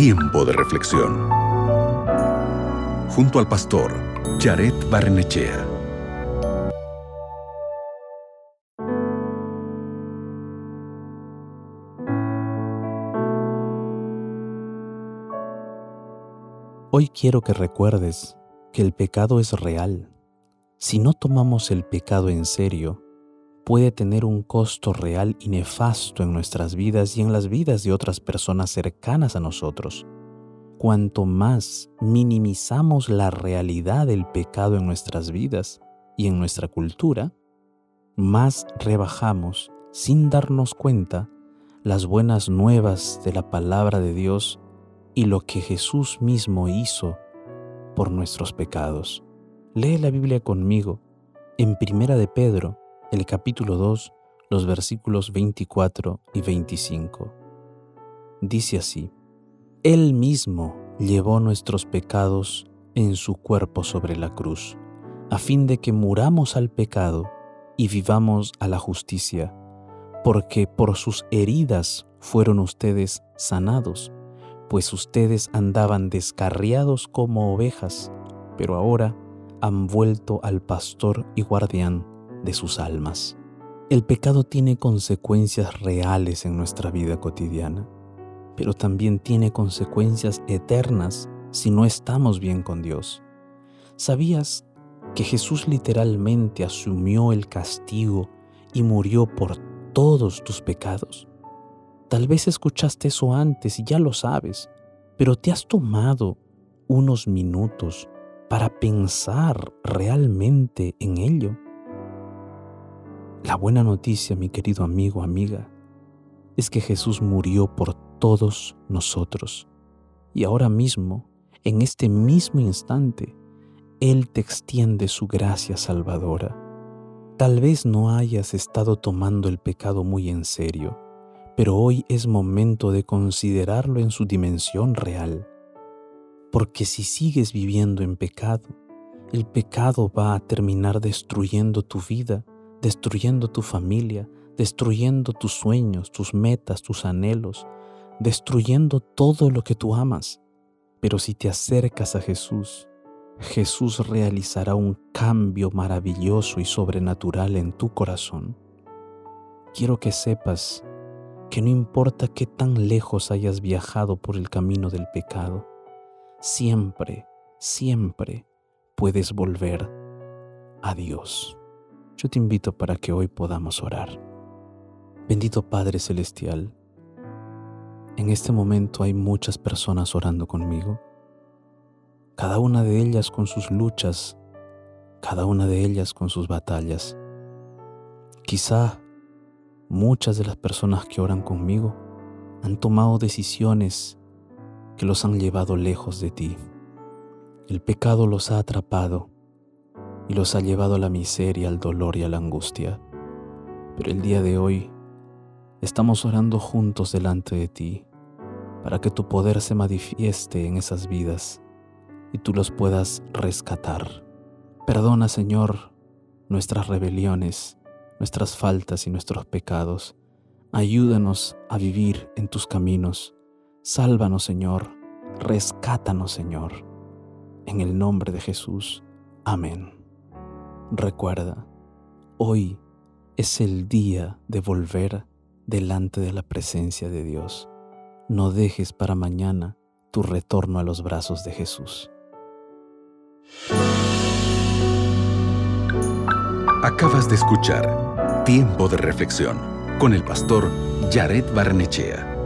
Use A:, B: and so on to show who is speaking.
A: Tiempo de reflexión. Junto al pastor Jared Barnechea.
B: Hoy quiero que recuerdes que el pecado es real. Si no tomamos el pecado en serio, puede tener un costo real y nefasto en nuestras vidas y en las vidas de otras personas cercanas a nosotros. Cuanto más minimizamos la realidad del pecado en nuestras vidas y en nuestra cultura, más rebajamos, sin darnos cuenta, las buenas nuevas de la palabra de Dios y lo que Jesús mismo hizo por nuestros pecados. Lee la Biblia conmigo en Primera de Pedro, el capítulo 2, los versículos 24 y 25. Dice así, Él mismo llevó nuestros pecados en su cuerpo sobre la cruz, a fin de que muramos al pecado y vivamos a la justicia, porque por sus heridas fueron ustedes sanados, pues ustedes andaban descarriados como ovejas, pero ahora han vuelto al pastor y guardián de sus almas. El pecado tiene consecuencias reales en nuestra vida cotidiana, pero también tiene consecuencias eternas si no estamos bien con Dios. ¿Sabías que Jesús literalmente asumió el castigo y murió por todos tus pecados? Tal vez escuchaste eso antes y ya lo sabes, pero ¿te has tomado unos minutos para pensar realmente en ello? La buena noticia, mi querido amigo, amiga, es que Jesús murió por todos nosotros. Y ahora mismo, en este mismo instante, Él te extiende su gracia salvadora. Tal vez no hayas estado tomando el pecado muy en serio, pero hoy es momento de considerarlo en su dimensión real. Porque si sigues viviendo en pecado, el pecado va a terminar destruyendo tu vida destruyendo tu familia, destruyendo tus sueños, tus metas, tus anhelos, destruyendo todo lo que tú amas. Pero si te acercas a Jesús, Jesús realizará un cambio maravilloso y sobrenatural en tu corazón. Quiero que sepas que no importa qué tan lejos hayas viajado por el camino del pecado, siempre, siempre puedes volver a Dios yo te invito para que hoy podamos orar. Bendito Padre Celestial, en este momento hay muchas personas orando conmigo, cada una de ellas con sus luchas, cada una de ellas con sus batallas. Quizá muchas de las personas que oran conmigo han tomado decisiones que los han llevado lejos de ti. El pecado los ha atrapado y los ha llevado a la miseria, al dolor y a la angustia. Pero el día de hoy estamos orando juntos delante de ti para que tu poder se manifieste en esas vidas y tú los puedas rescatar. Perdona, Señor, nuestras rebeliones, nuestras faltas y nuestros pecados. Ayúdanos a vivir en tus caminos. Sálvanos, Señor. Rescátanos, Señor. En el nombre de Jesús. Amén. Recuerda, hoy es el día de volver delante de la presencia de Dios. No dejes para mañana tu retorno a los brazos de Jesús.
A: Acabas de escuchar Tiempo de Reflexión con el pastor Jared Barnechea.